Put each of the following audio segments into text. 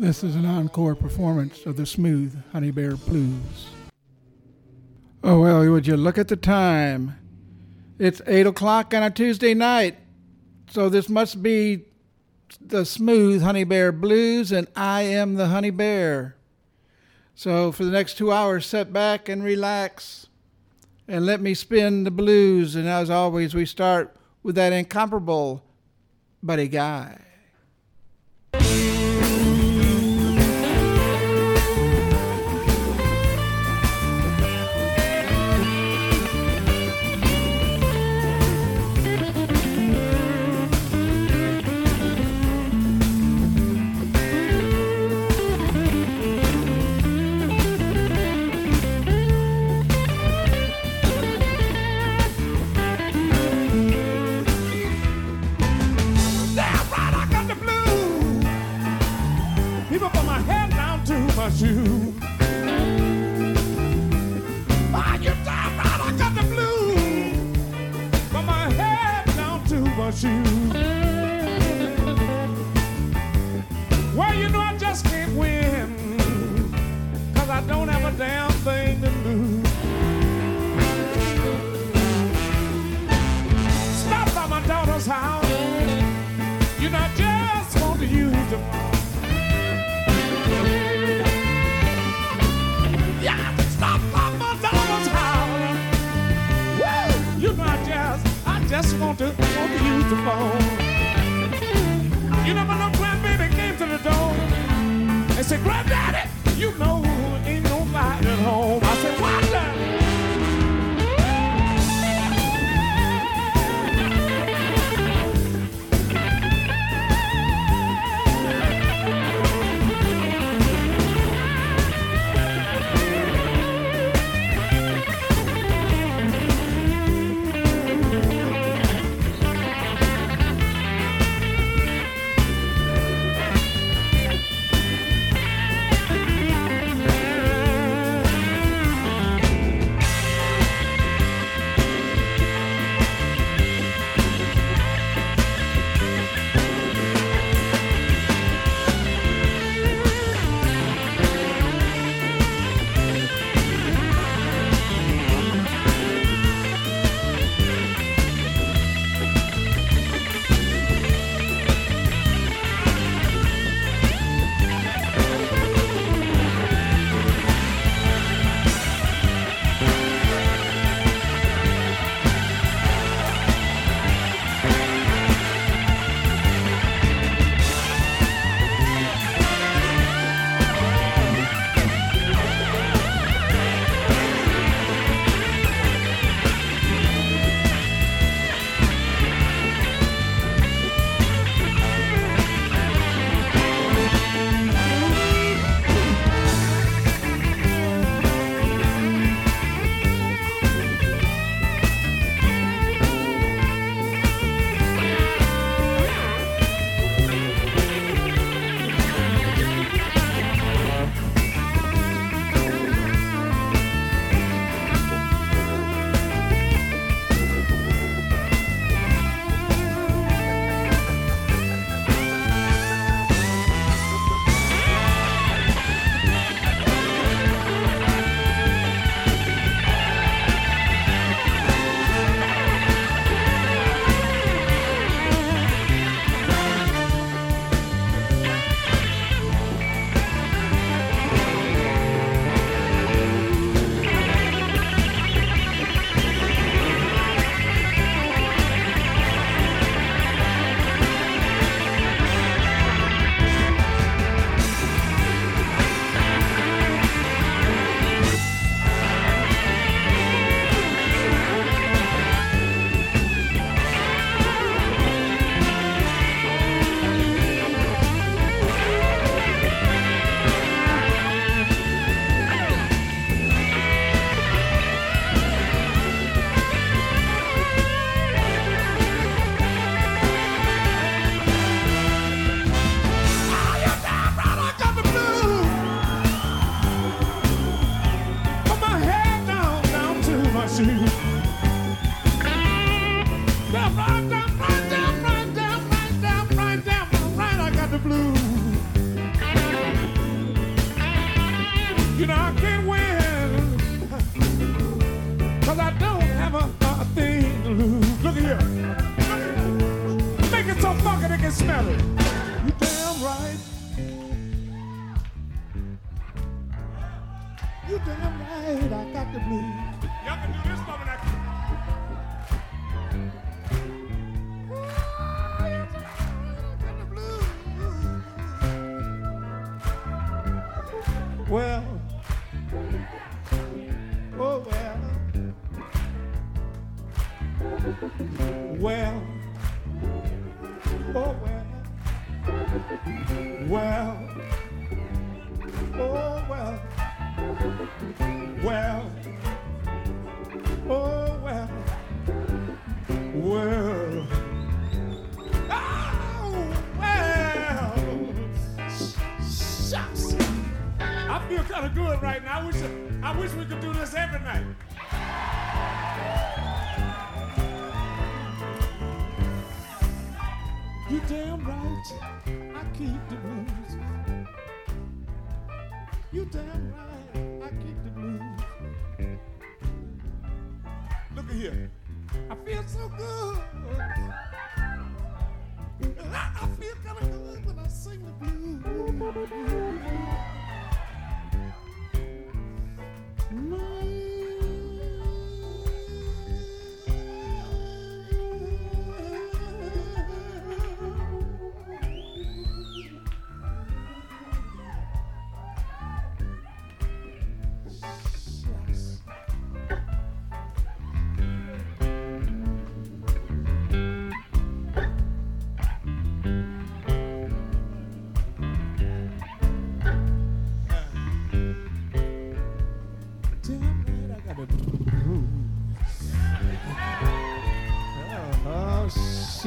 This is an encore performance of the smooth Honey Bear Blues. Oh, well, would you look at the time? It's 8 o'clock on a Tuesday night, so this must be the smooth Honey Bear Blues, and I am the Honey Bear. So for the next two hours, sit back and relax and let me spin the blues. And as always, we start with that incomparable Buddy Guy. without you. Well, you know I just can't win, cause I don't have a damn thing to lose. Stop by my daughter's house, you know I just want to use them all. just want to to fall. You never know when baby came to the door and said, Granddaddy, you know.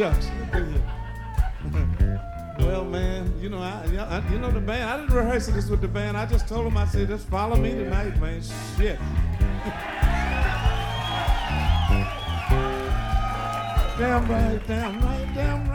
Shucks. well, man, you know, I, you know the band. I didn't rehearse this with the band. I just told them, I said, just follow me tonight, man. Shit. damn right, damn right, damn right,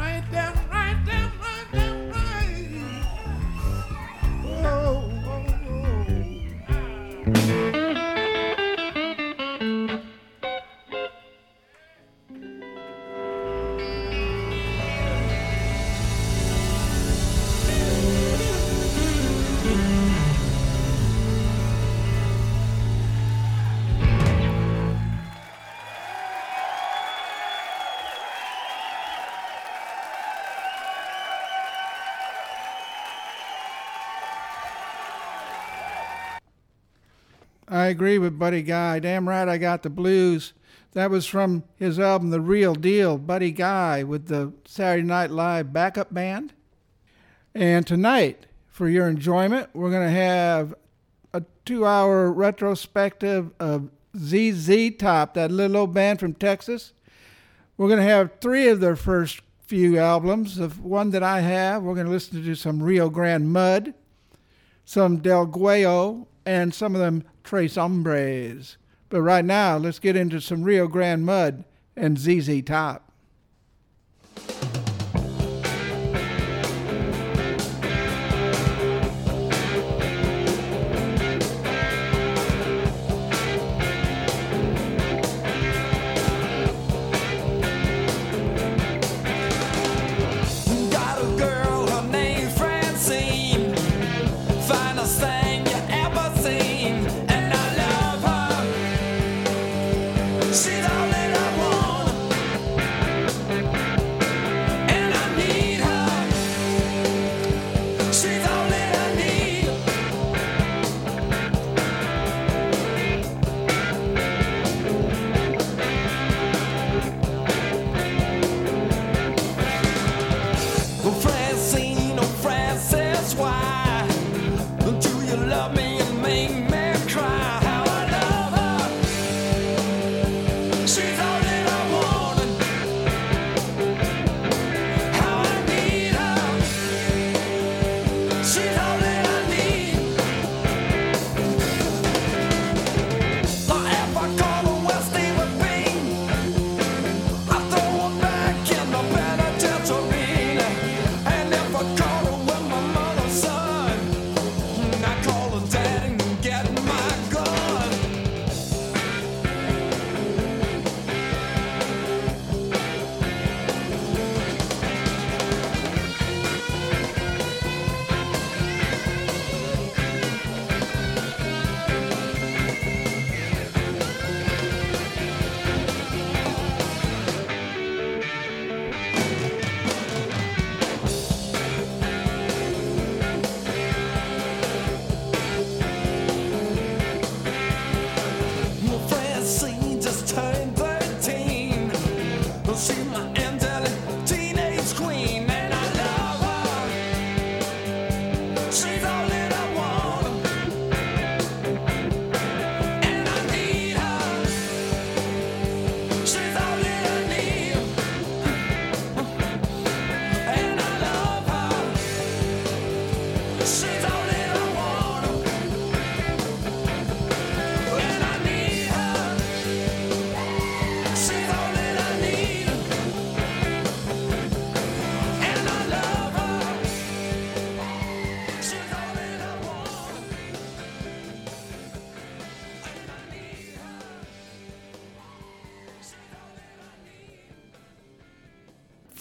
agree with Buddy Guy. Damn right, I got the blues. That was from his album, The Real Deal, Buddy Guy with the Saturday Night Live backup band. And tonight, for your enjoyment, we're going to have a two hour retrospective of ZZ Top, that little old band from Texas. We're going to have three of their first few albums. The one that I have, we're going to listen to some Rio Grande Mud, some DeGuello, and some of them Tres Hombres. But right now, let's get into some Rio Grande Mud and ZZ Top.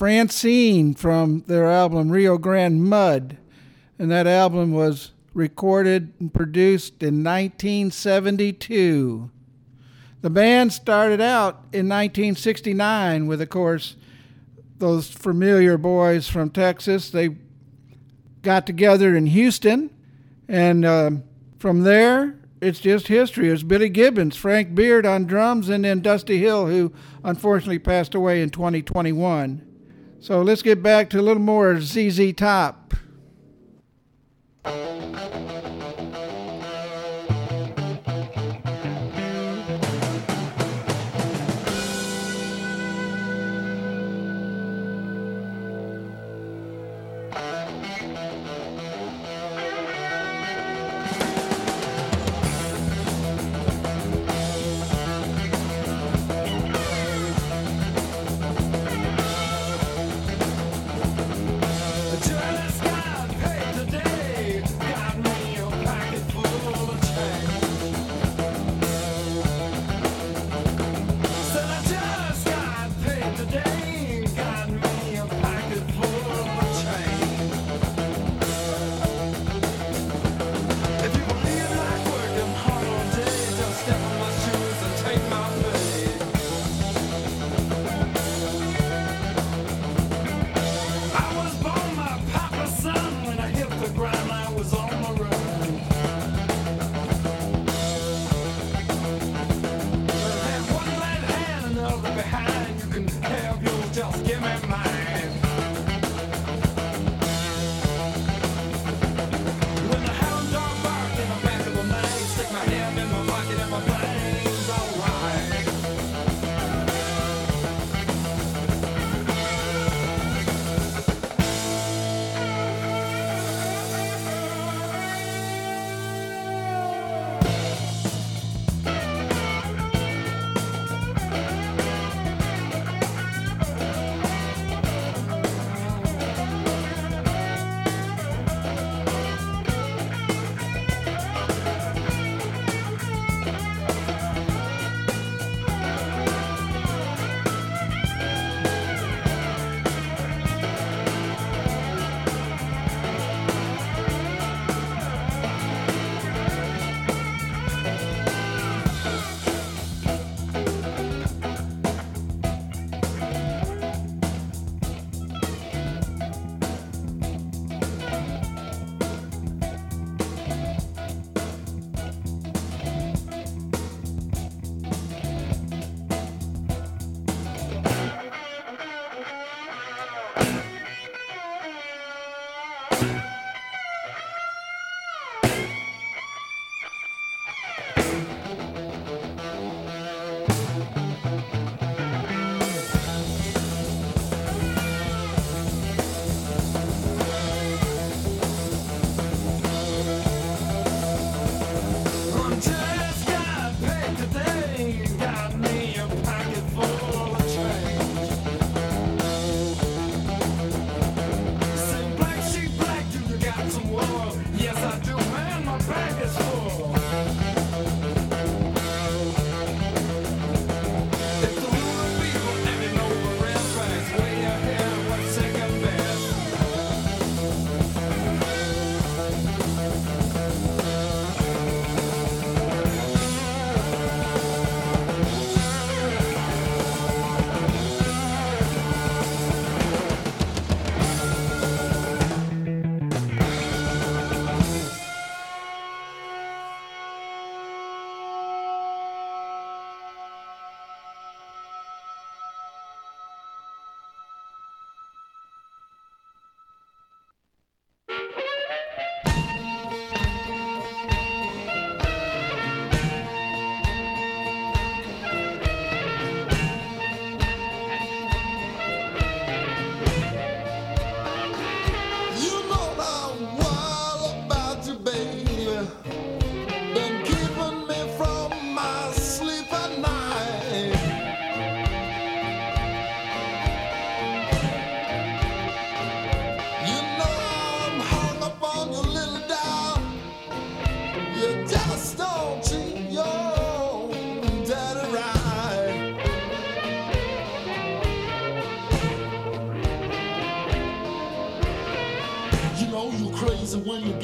Francine from their album Rio Grande Mud. And that album was recorded and produced in 1972. The band started out in 1969 with, of course, those familiar boys from Texas. They got together in Houston, and uh, from there, it's just history. It's Billy Gibbons, Frank Beard on drums, and then Dusty Hill, who unfortunately passed away in 2021. So let's get back to a little more ZZ Top.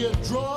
Right, that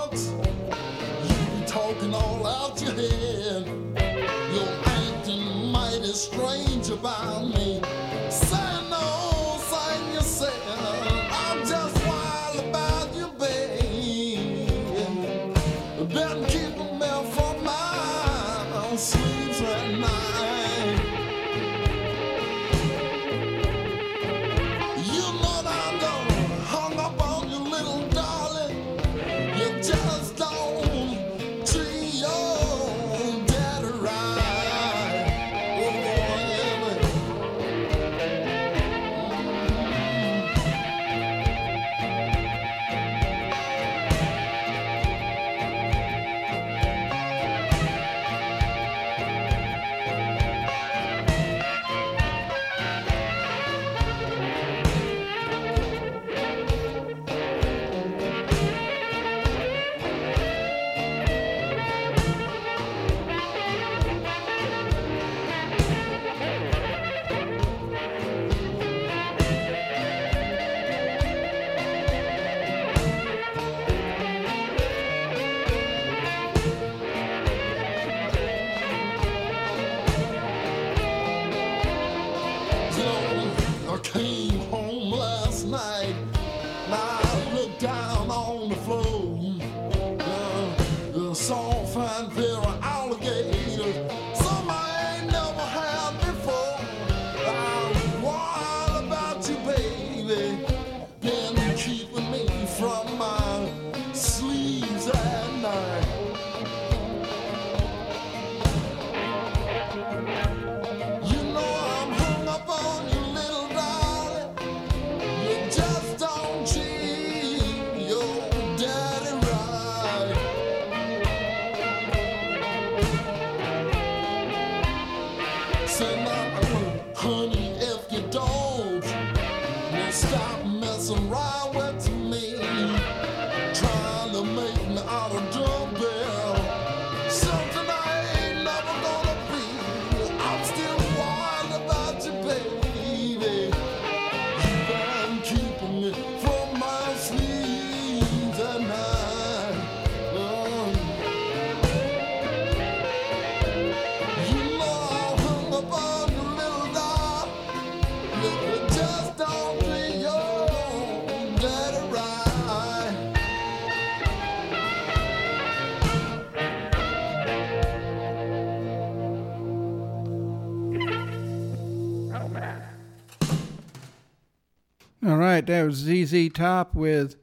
ZZ Top with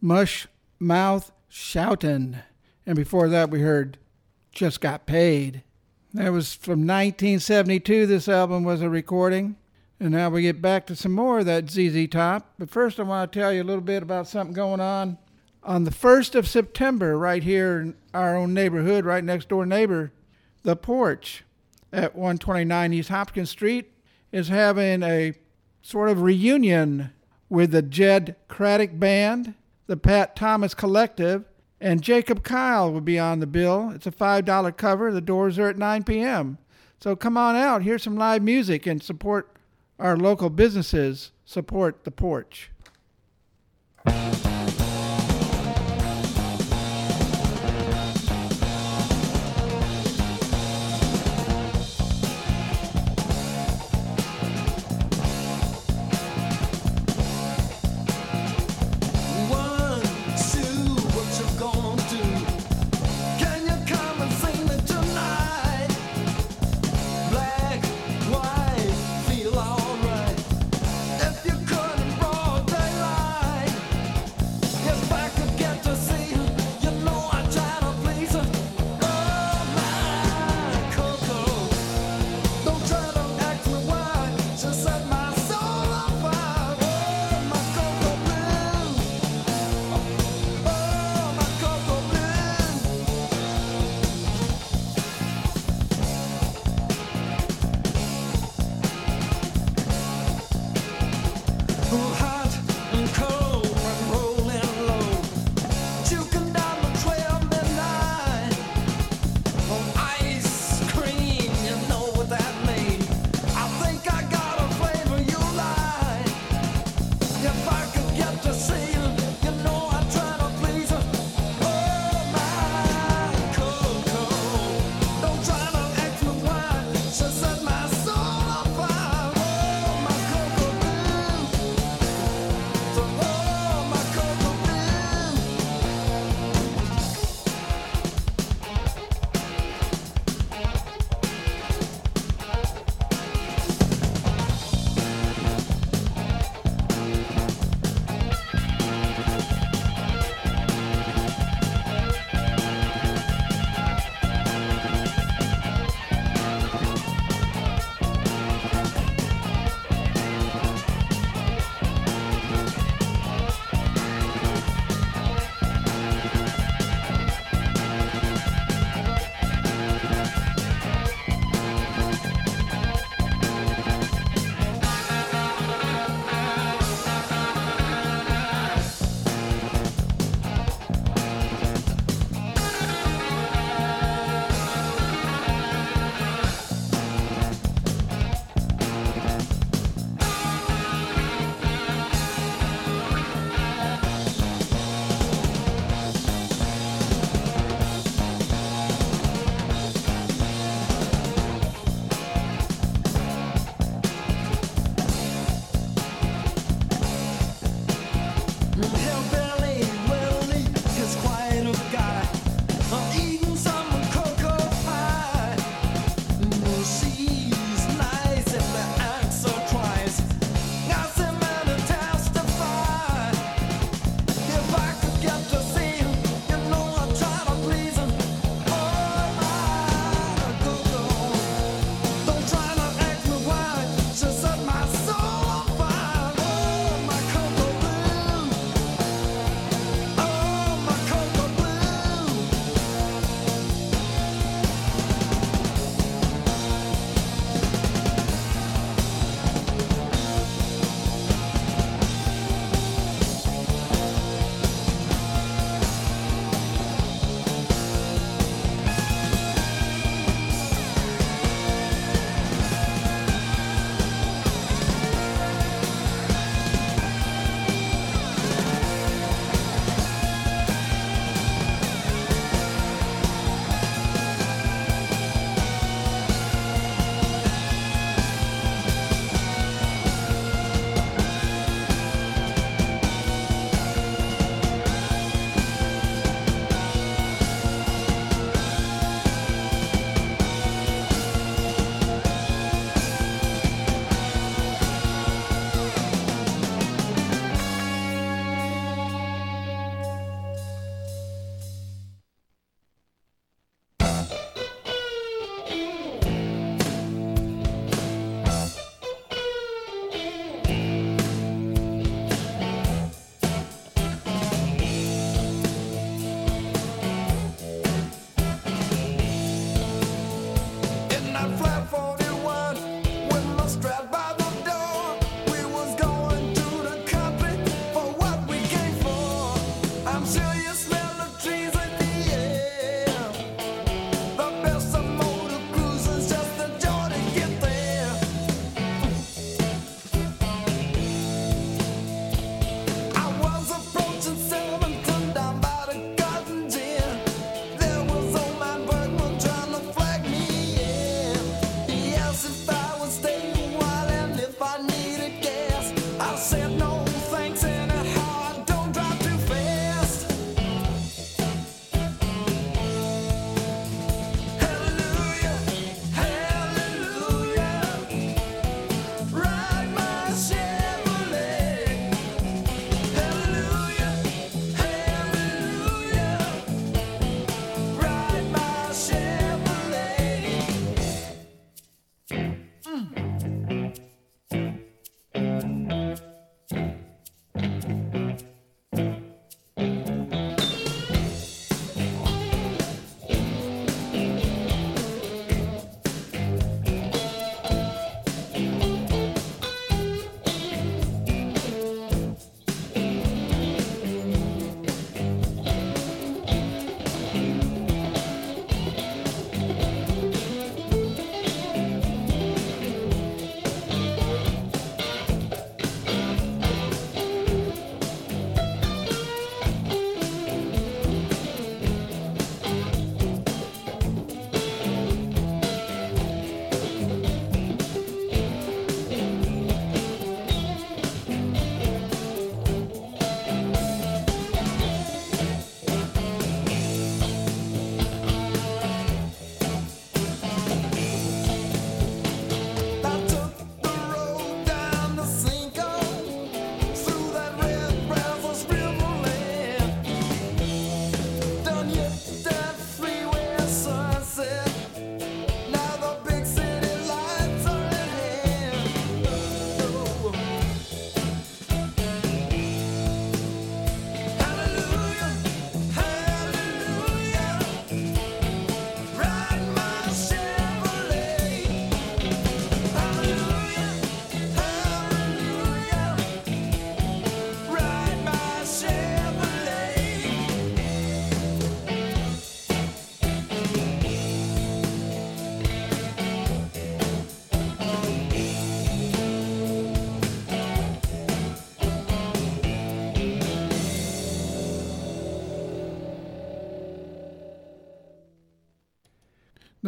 Mush Mouth Shoutin'. And before that, we heard Just Got Paid. That was from 1972, this album was a recording. And now we get back to some more of that ZZ Top. But first, I want to tell you a little bit about something going on. On the 1st of September, right here in our own neighborhood, right next door neighbor, The Porch at 129 East Hopkins Street is having a sort of reunion with the Jed Craddock Band, the Pat Thomas Collective, and Jacob Kyle will be on the bill. It's a $5 cover. The doors are at 9 p.m. So come on out, hear some live music, and support our local businesses. Support the porch.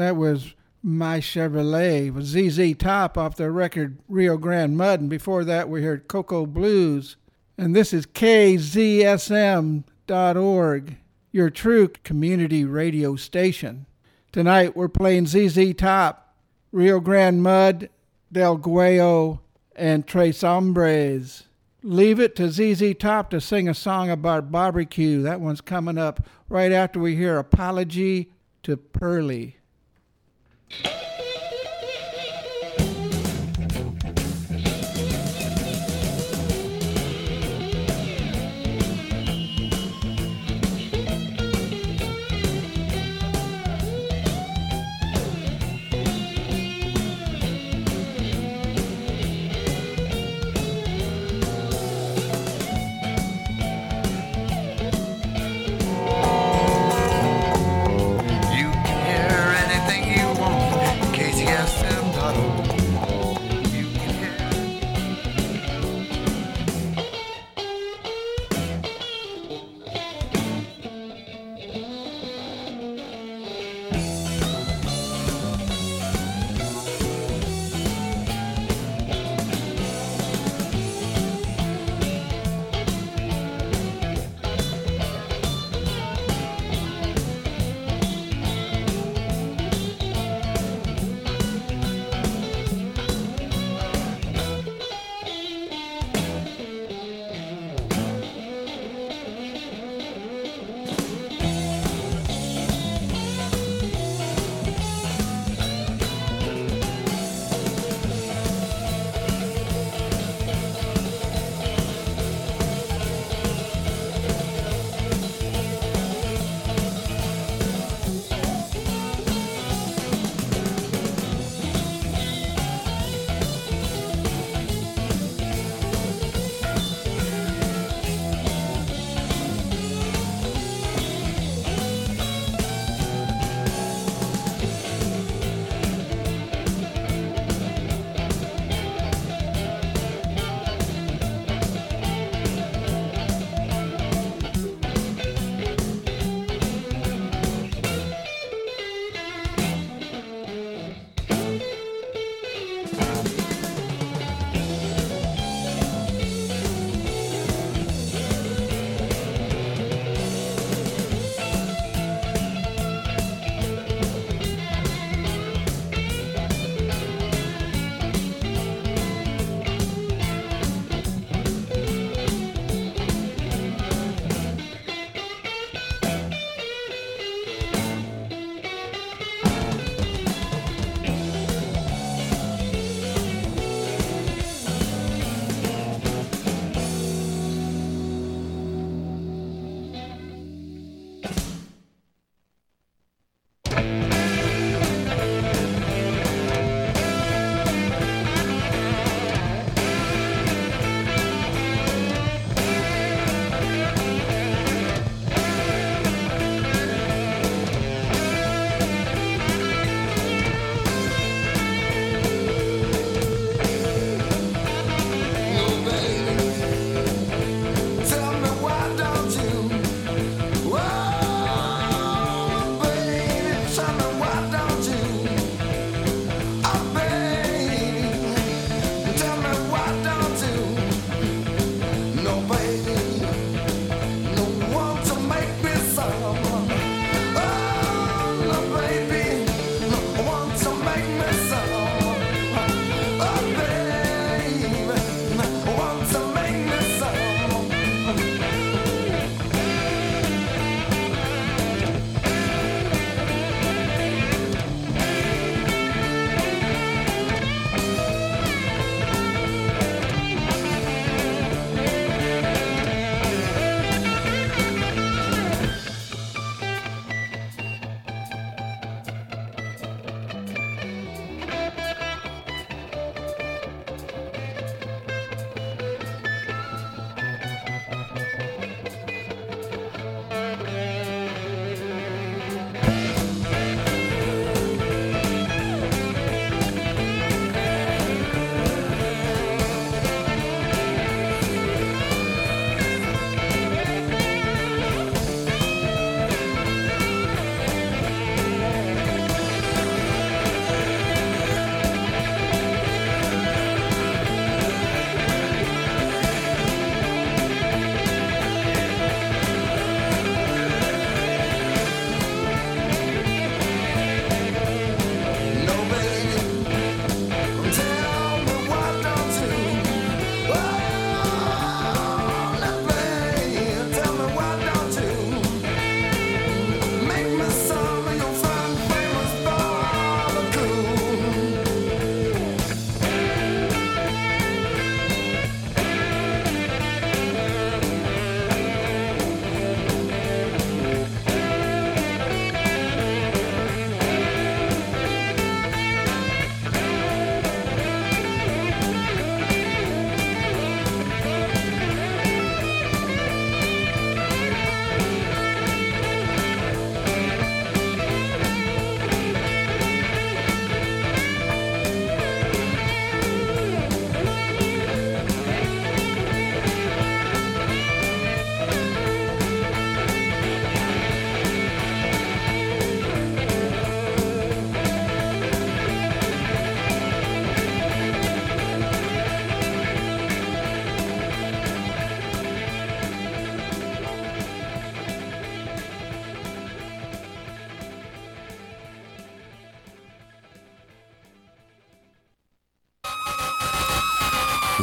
That was My Chevrolet with ZZ Top off their record Rio Grande Mud. And before that, we heard Cocoa Blues. And this is KZSM.org, your true community radio station. Tonight, we're playing ZZ Top, Rio Grande Mud, DeGuello, and Tres Hombres. Leave it to ZZ Top to sing a song about barbecue. That one's coming up right after we hear Apology to Pearly. You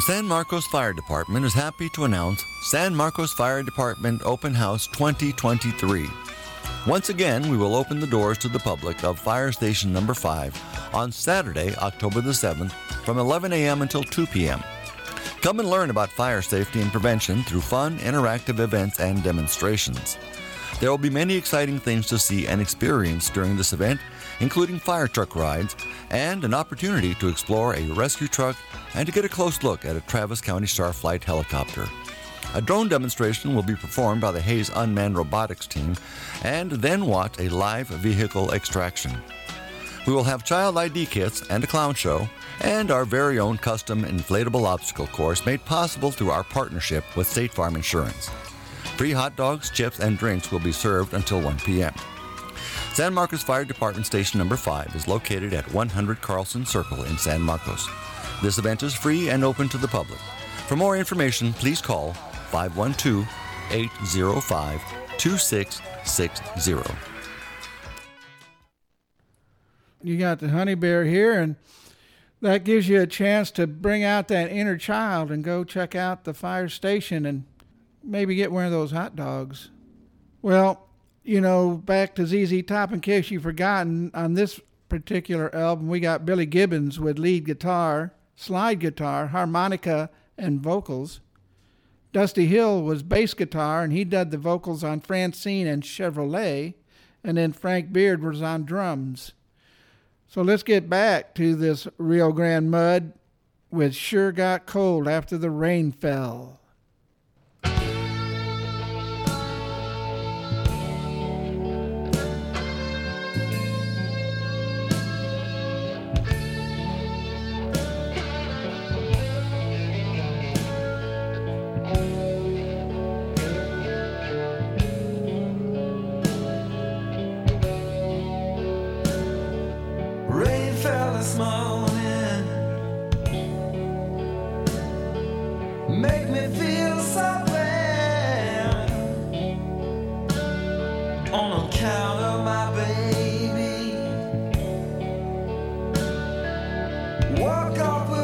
San Marcos Fire Department is happy to announce San Marcos Fire Department Open House 2023. Once again, we will open the doors to the public of Fire Station Number 5 on Saturday, October the 7th from 11 a.m. until 2 p.m. Come and learn about fire safety and prevention through fun, interactive events and demonstrations. There will be many exciting things to see and experience during this event, including fire truck rides and an opportunity to explore a rescue truck and to get a close look at a Travis County Starflight helicopter. A drone demonstration will be performed by the Hays Unmanned Robotics team and then watch a live vehicle extraction. We will have child ID kits and a clown show and our very own custom inflatable obstacle course made possible through our partnership with State Farm Insurance. Free hot dogs, chips, and drinks will be served until 1 p.m. San Marcos Fire Department Station Number 5 is located at 100 Carlson Circle in San Marcos. This event is free and open to the public. For more information, please call 512 805 2660. You got the honey bear here, and that gives you a chance to bring out that inner child and go check out the fire station and maybe get one of those hot dogs. Well, you know, back to ZZ Top, in case you've forgotten, on this particular album, we got Billy Gibbons with lead guitar, slide guitar, harmonica, and vocals. Dusty Hill was bass guitar, and he did the vocals on Francine and Chevrolet, and then Frank Beard was on drums. So let's get back to this Rio Grande mud, which sure got cold after the rain fell. Walk off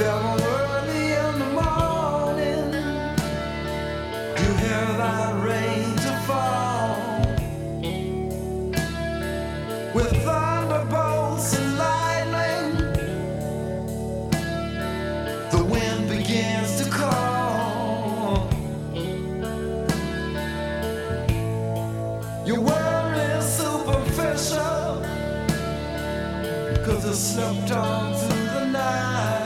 Ever early in the morning you hear that rain to fall with thunderbolts and lightning, the wind begins to call. Your world is it slipped on through the night.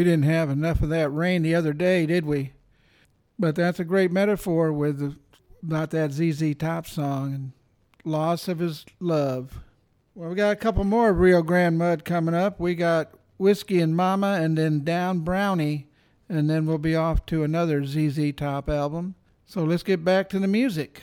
We didn't have enough of that rain the other day, did we? But that's a great metaphor with the, about that ZZ Top song and loss of his love. Well, we got a couple more Rio Grande Mud coming up. We got Whiskey and Mama and then Down Brownie, and then we'll be off to another ZZ Top album. So let's get back to the music.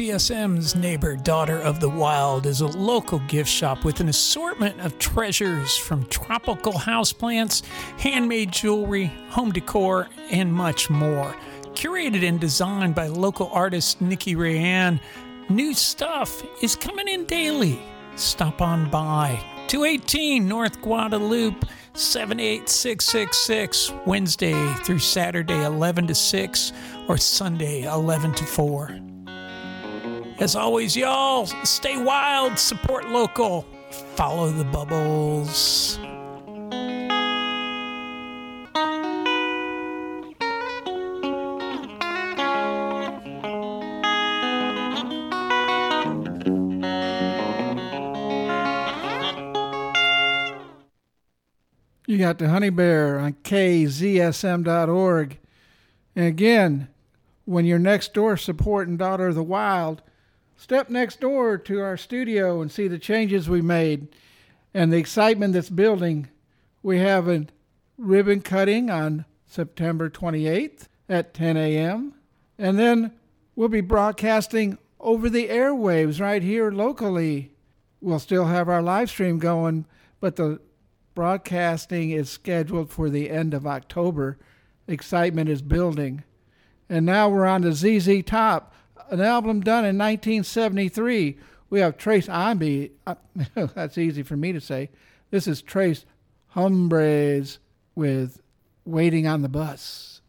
KZSM's neighbor, Daughter of the Wild, is a local gift shop with an assortment of treasures from tropical houseplants, handmade jewelry, home decor, and much more. Curated and designed by local artist Nikki Rayanne, new stuff is coming in daily. Stop on by. 218 North Guadalupe, 78666, Wednesday through Saturday, 11 to 6, or Sunday, 11 to 4. As always, y'all, stay wild, support local, follow the bubbles. You got the Honey Bear on kzsm.org. And again, when you're next door supporting Daughter of the Wild, step next door to our studio and see the changes we made and the excitement that's building. We have a ribbon cutting on September 28th at 10 a.m. And then we'll be broadcasting over the airwaves right here locally. We'll still have our live stream going, but the broadcasting is scheduled for the end of October. Excitement is building. And now we're on to ZZ Top, an album done in 1973. We have Trace. Uh, that's easy for me to say. This is Tres Hombres with Waiting on the Bus.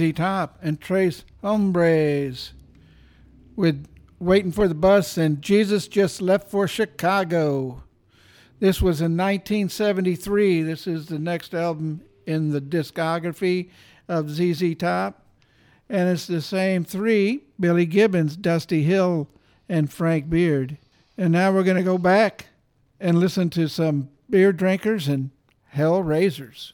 ZZ Top and Tres Hombres with Waiting for the Bus and Jesus Just Left for Chicago. This was in 1973. This is the next album in the discography of ZZ Top. And it's the same three Billy Gibbons, Dusty Hill, and Frank Beard. And now we're going to go back and listen to some beer drinkers and hell raisers.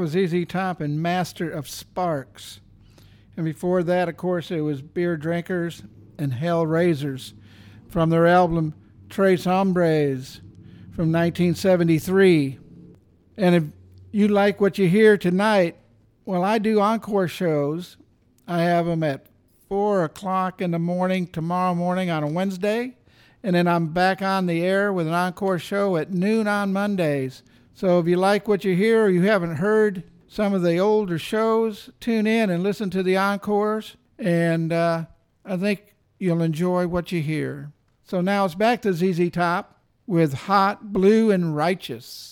Was ZZ Top and Master of Sparks. And before that, of course, it was Beer Drinkers and Hellraisers from their album Tres Hombres from 1973. And if you like what you hear tonight, well, I do encore shows. I have them at 4 o'clock in the morning tomorrow morning on a Wednesday. And then I'm back on the air with an encore show at noon on Mondays. So if you like what you hear or you haven't heard some of the older shows, tune in and listen to the encores. And uh, I think you'll enjoy what you hear. So now it's back to ZZ Top with Hot, Blue, and Righteous.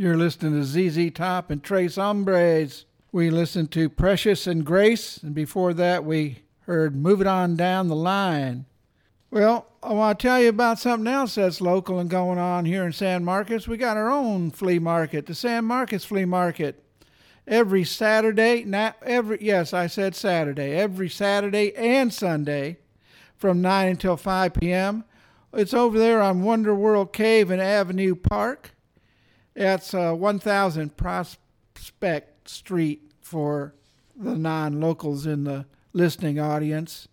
You're listening to ZZ Top and Tres Hombres. We listened to Precious and Grace, and before that, we heard Moving On Down the Line. Well, I want to tell you about something else that's local and going on here in San Marcos. We got our own flea market, the San Marcos Flea Market. Every Saturday, not every yes, I said Saturday, every Saturday and Sunday from 9 until 5 p.m. It's over there on Wonder World Cave and Avenue Park. That's uh, 1000 Prospect Street for the non locals in the listening audience.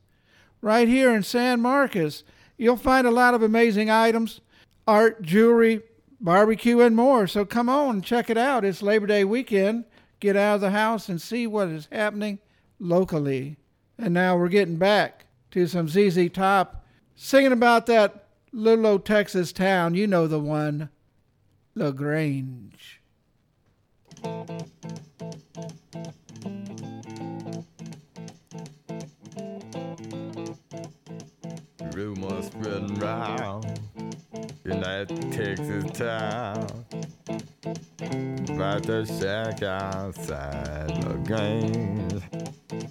Right here in San Marcos, you'll find a lot of amazing items art, jewelry, barbecue, and more. So come on check it out. It's Labor Day weekend. Get out of the house and see what is happening locally. And now we're getting back to some ZZ Top singing about that little old Texas town. You know the one. LaGrange. Rumors spreading round that Texas town. About the shack outside LaGrange.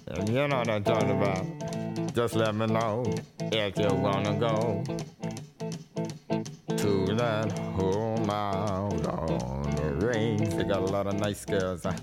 And you know what I'm talking about. Just let me know if you wanna go to that home out on the range. They got a lot of nice girls. Huh?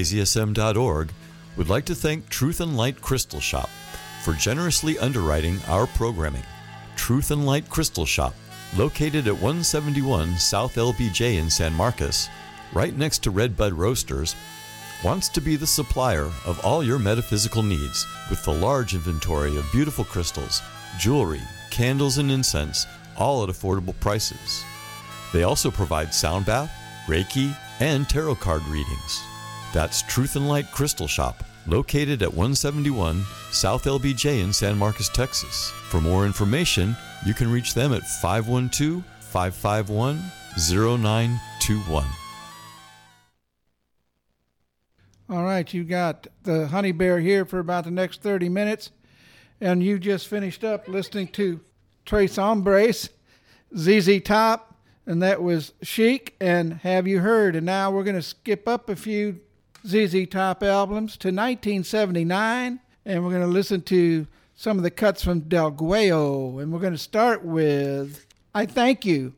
KZSM.org would like to thank Truth and Light Crystal Shop for generously underwriting our programming. Truth and Light Crystal Shop, located at 171 South LBJ in San Marcos, right next to Redbud Roasters, wants to be the supplier of all your metaphysical needs with the large inventory of beautiful crystals, jewelry, candles, and incense, all at affordable prices. They also provide sound bath, Reiki, and tarot card readings. That's Truth and Light Crystal Shop, located at 171 South LBJ in San Marcos, Texas. For more information, you can reach them at 512 551 0921. All right, you got the Honey Bear here for about the next 30 minutes, and you just finished up listening to Tres Hombres, ZZ Top, and that was Sheik and Have You Heard? And now we're going to skip up a few ZZ Top albums to 1979, and we're going to listen to some of the cuts from DeGuello, and we're going to start with I Thank You. You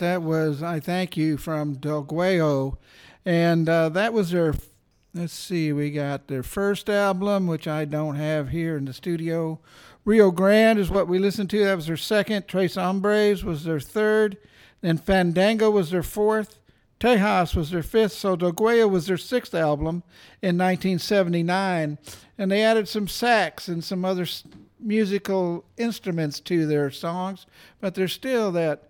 that was I Thank You from DeGuello. And uh, that was their, let's see, we got their first album, which I don't have here in the studio. Rio Grande is what we listened to. That was their second. Tres Hombres was their third. Then Fandango was their fourth. Tejas was their fifth. So DeGuello was their sixth album in 1979. And they added some sax and some other musical instruments to their songs, but they're still that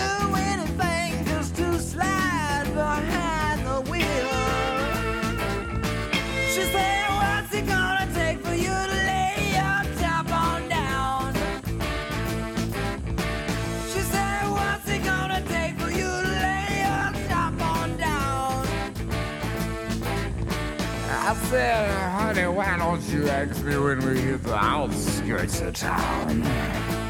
said, honey, why don't you ask me when we hit the outskirts of town?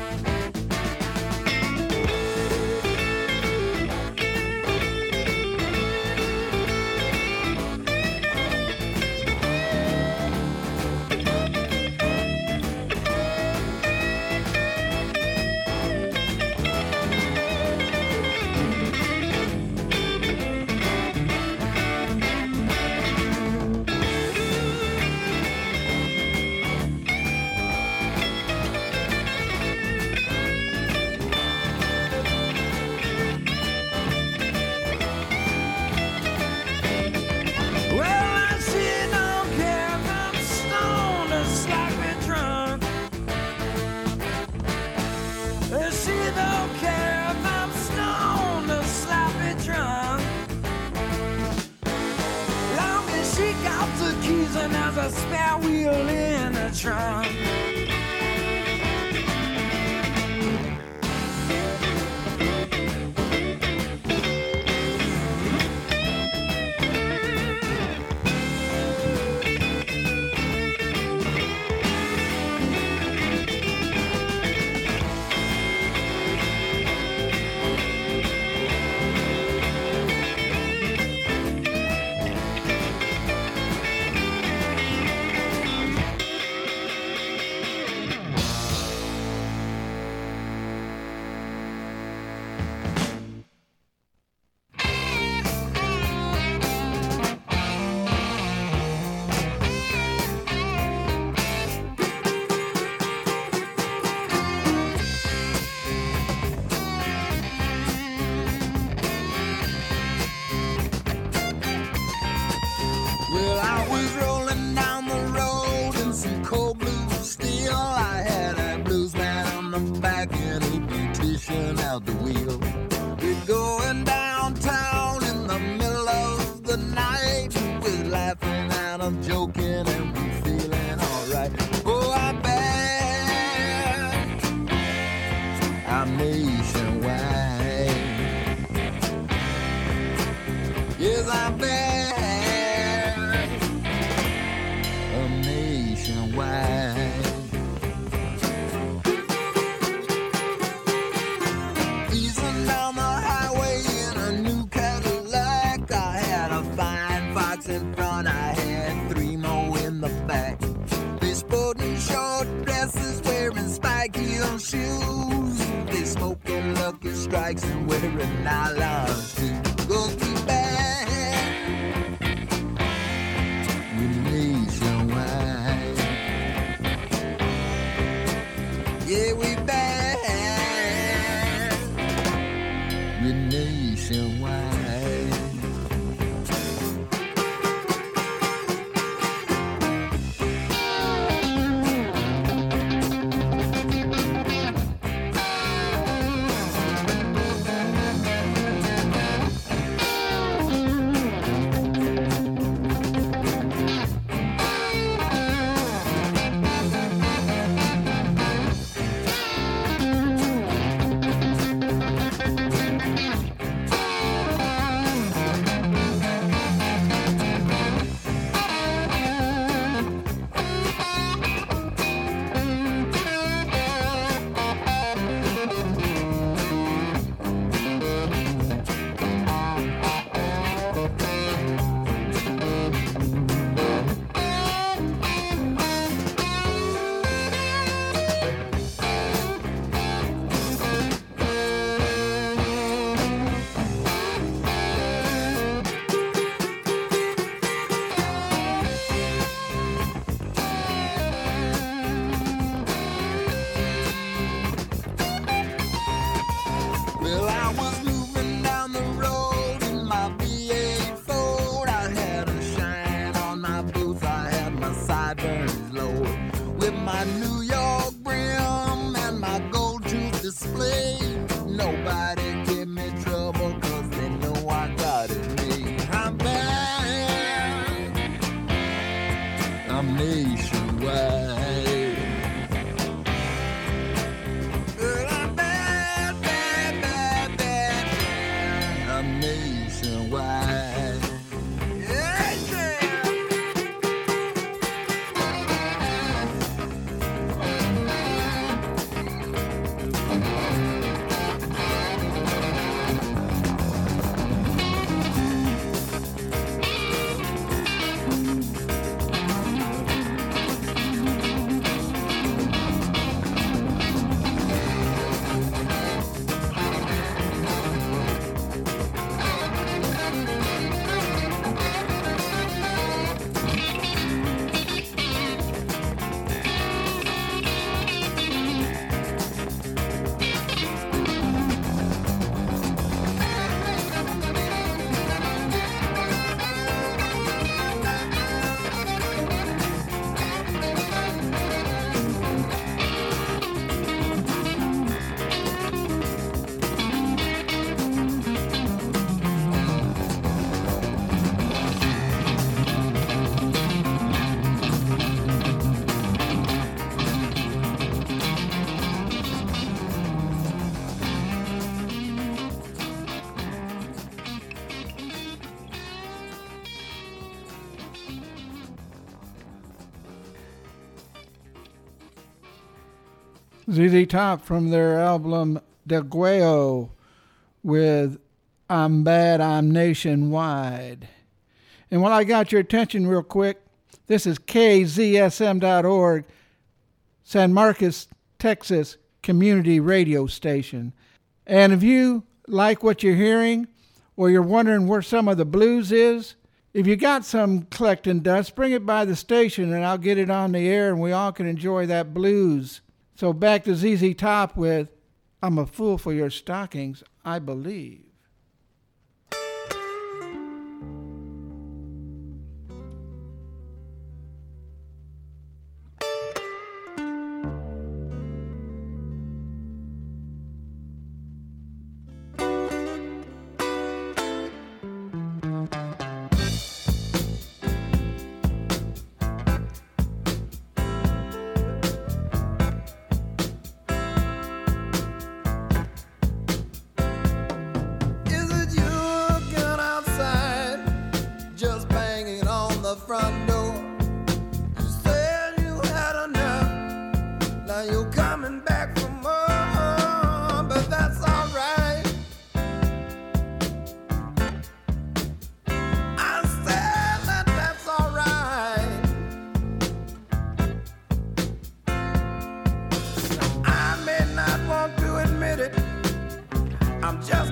ZZ Top from their album DeGuello with I'm Bad, I'm Nationwide. And while I got your attention real quick, this is KZSM.org, San Marcos, Texas community radio station. And if you like what you're hearing, or you're wondering where some of the blues is, if you got some collecting dust, bring it by the station and I'll get it on the air and we all can enjoy that blues. So back to ZZ Top with I'm a Fool for Your Stockings, I Believe. I'm just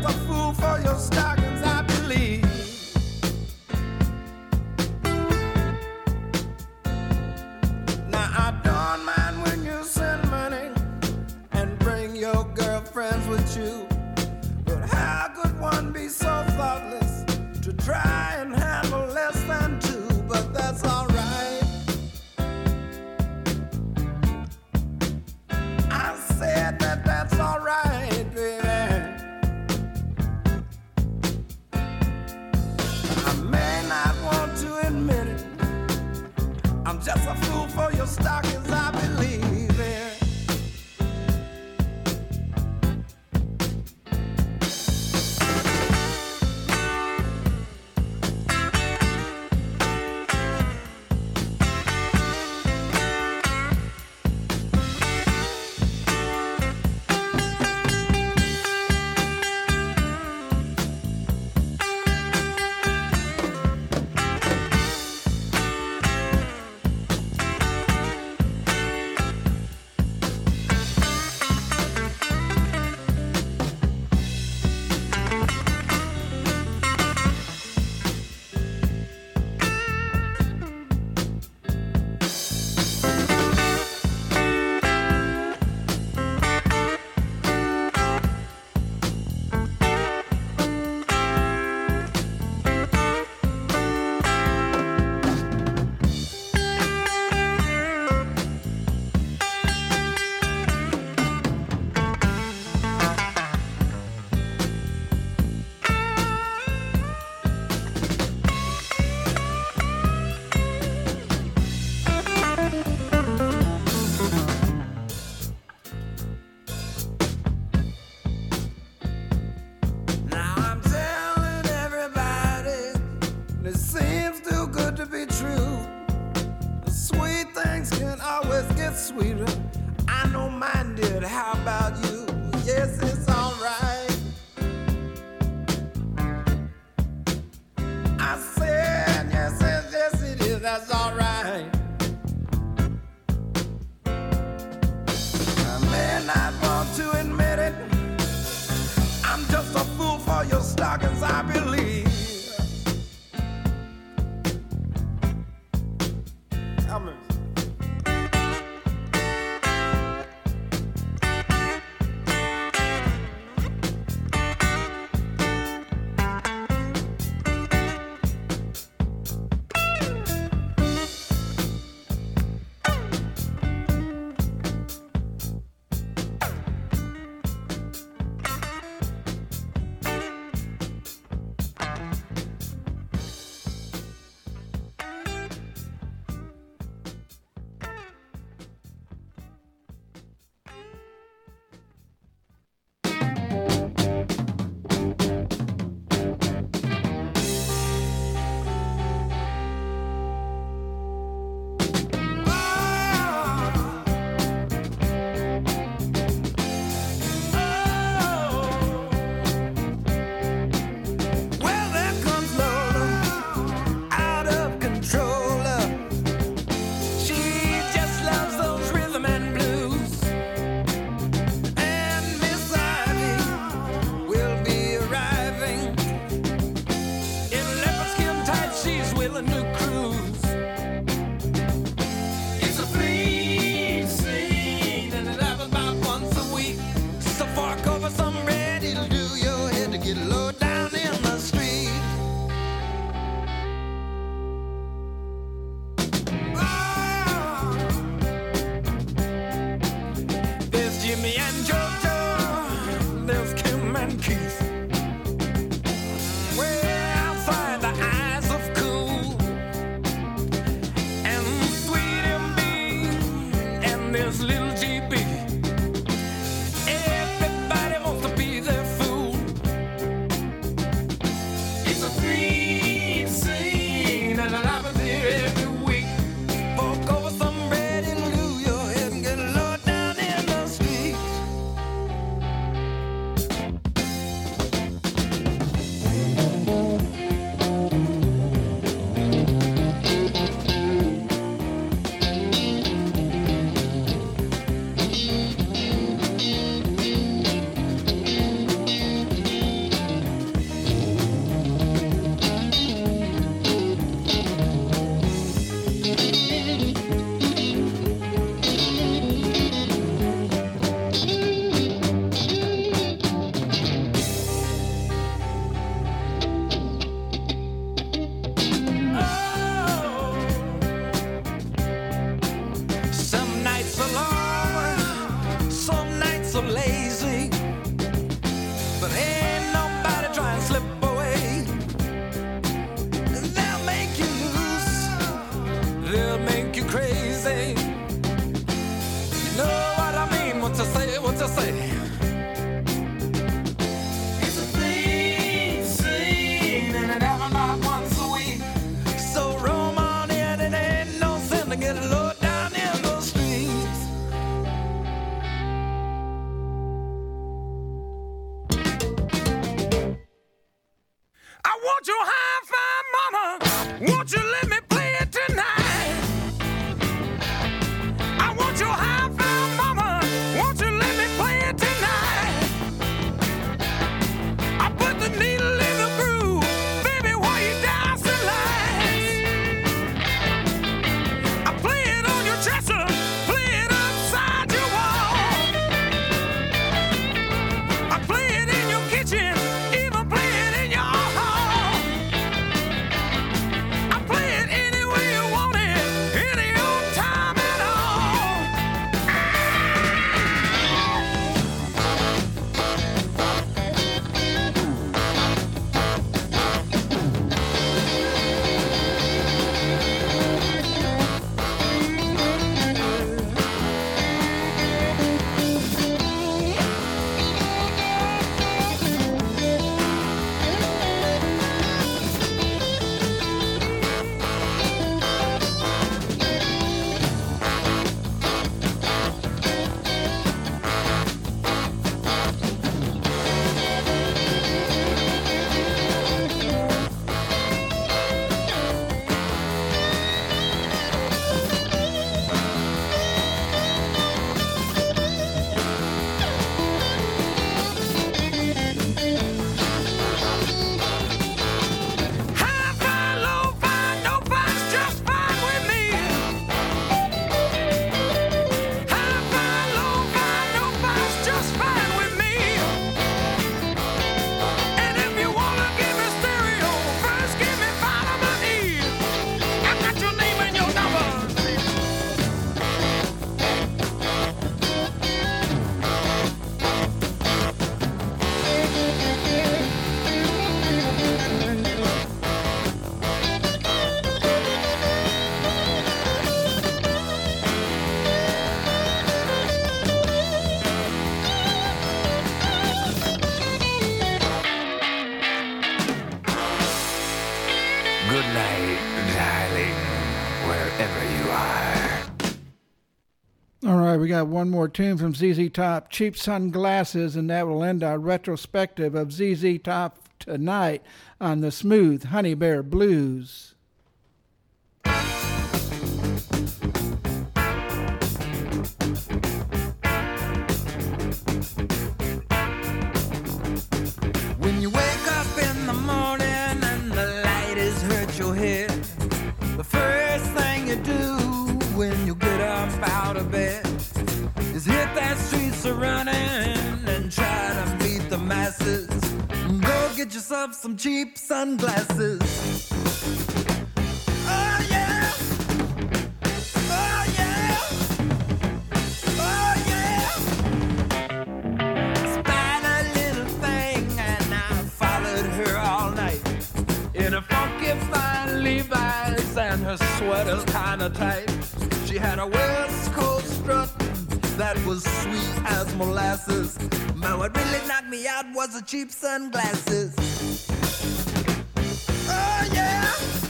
One more tune from ZZ Top, Cheap Sunglasses, and that will end our retrospective of ZZ Top tonight on the smooth Honey Bear Blues. That streets a running and try to meet the masses. Go get yourself some cheap sunglasses. Oh yeah. Oh yeah. Oh yeah. Spied little thing and I followed her all night in a funky fine Levi's and her sweater's kinda tight. She had a strut that was sweet as molasses. But what really knocked me out was the cheap sunglasses. Oh yeah.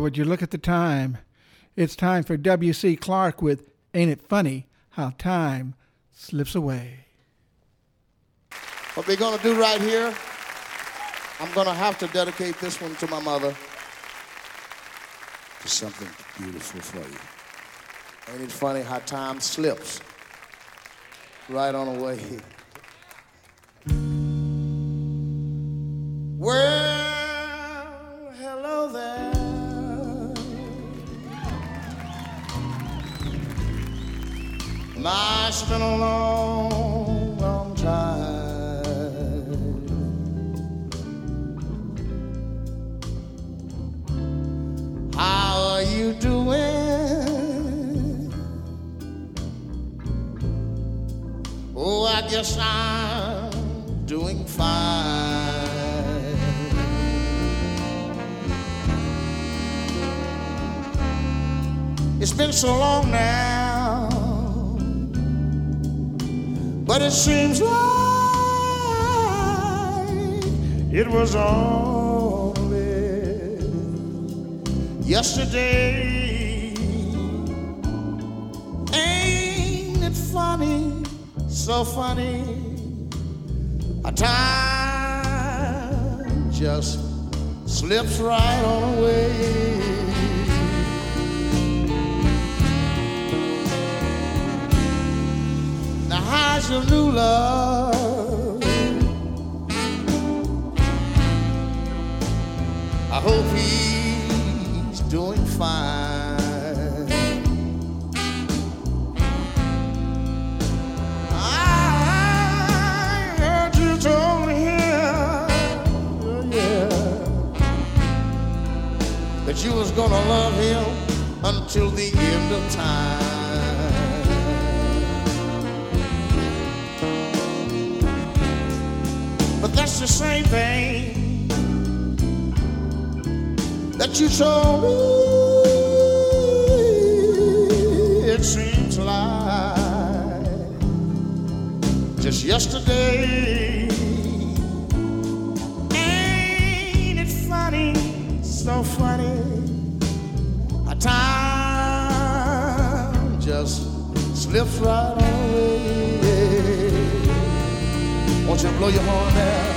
Would you look at the time? It's time for W.C. Clark with Ain't It Funny How Time Slips Away. What we're going to do right here, I'm going to have to dedicate this one to my mother. For something beautiful for you. Ain't it funny how time slips right on away? Well, hello there. It's been a long, long time. How are you doing? Oh, I guess I'm doing fine. It's been so long now, but it seems like it was only yesterday. Ain't it funny, so funny? A time just slips right on away. How's your new love? I hope he's doing fine. I heard you told him, yeah, that you was gonna love him until the end of time. That's the same thing that you told me. It seems like just yesterday. Ain't it funny, so funny? A time just slips right away. Won't you blow your horn there?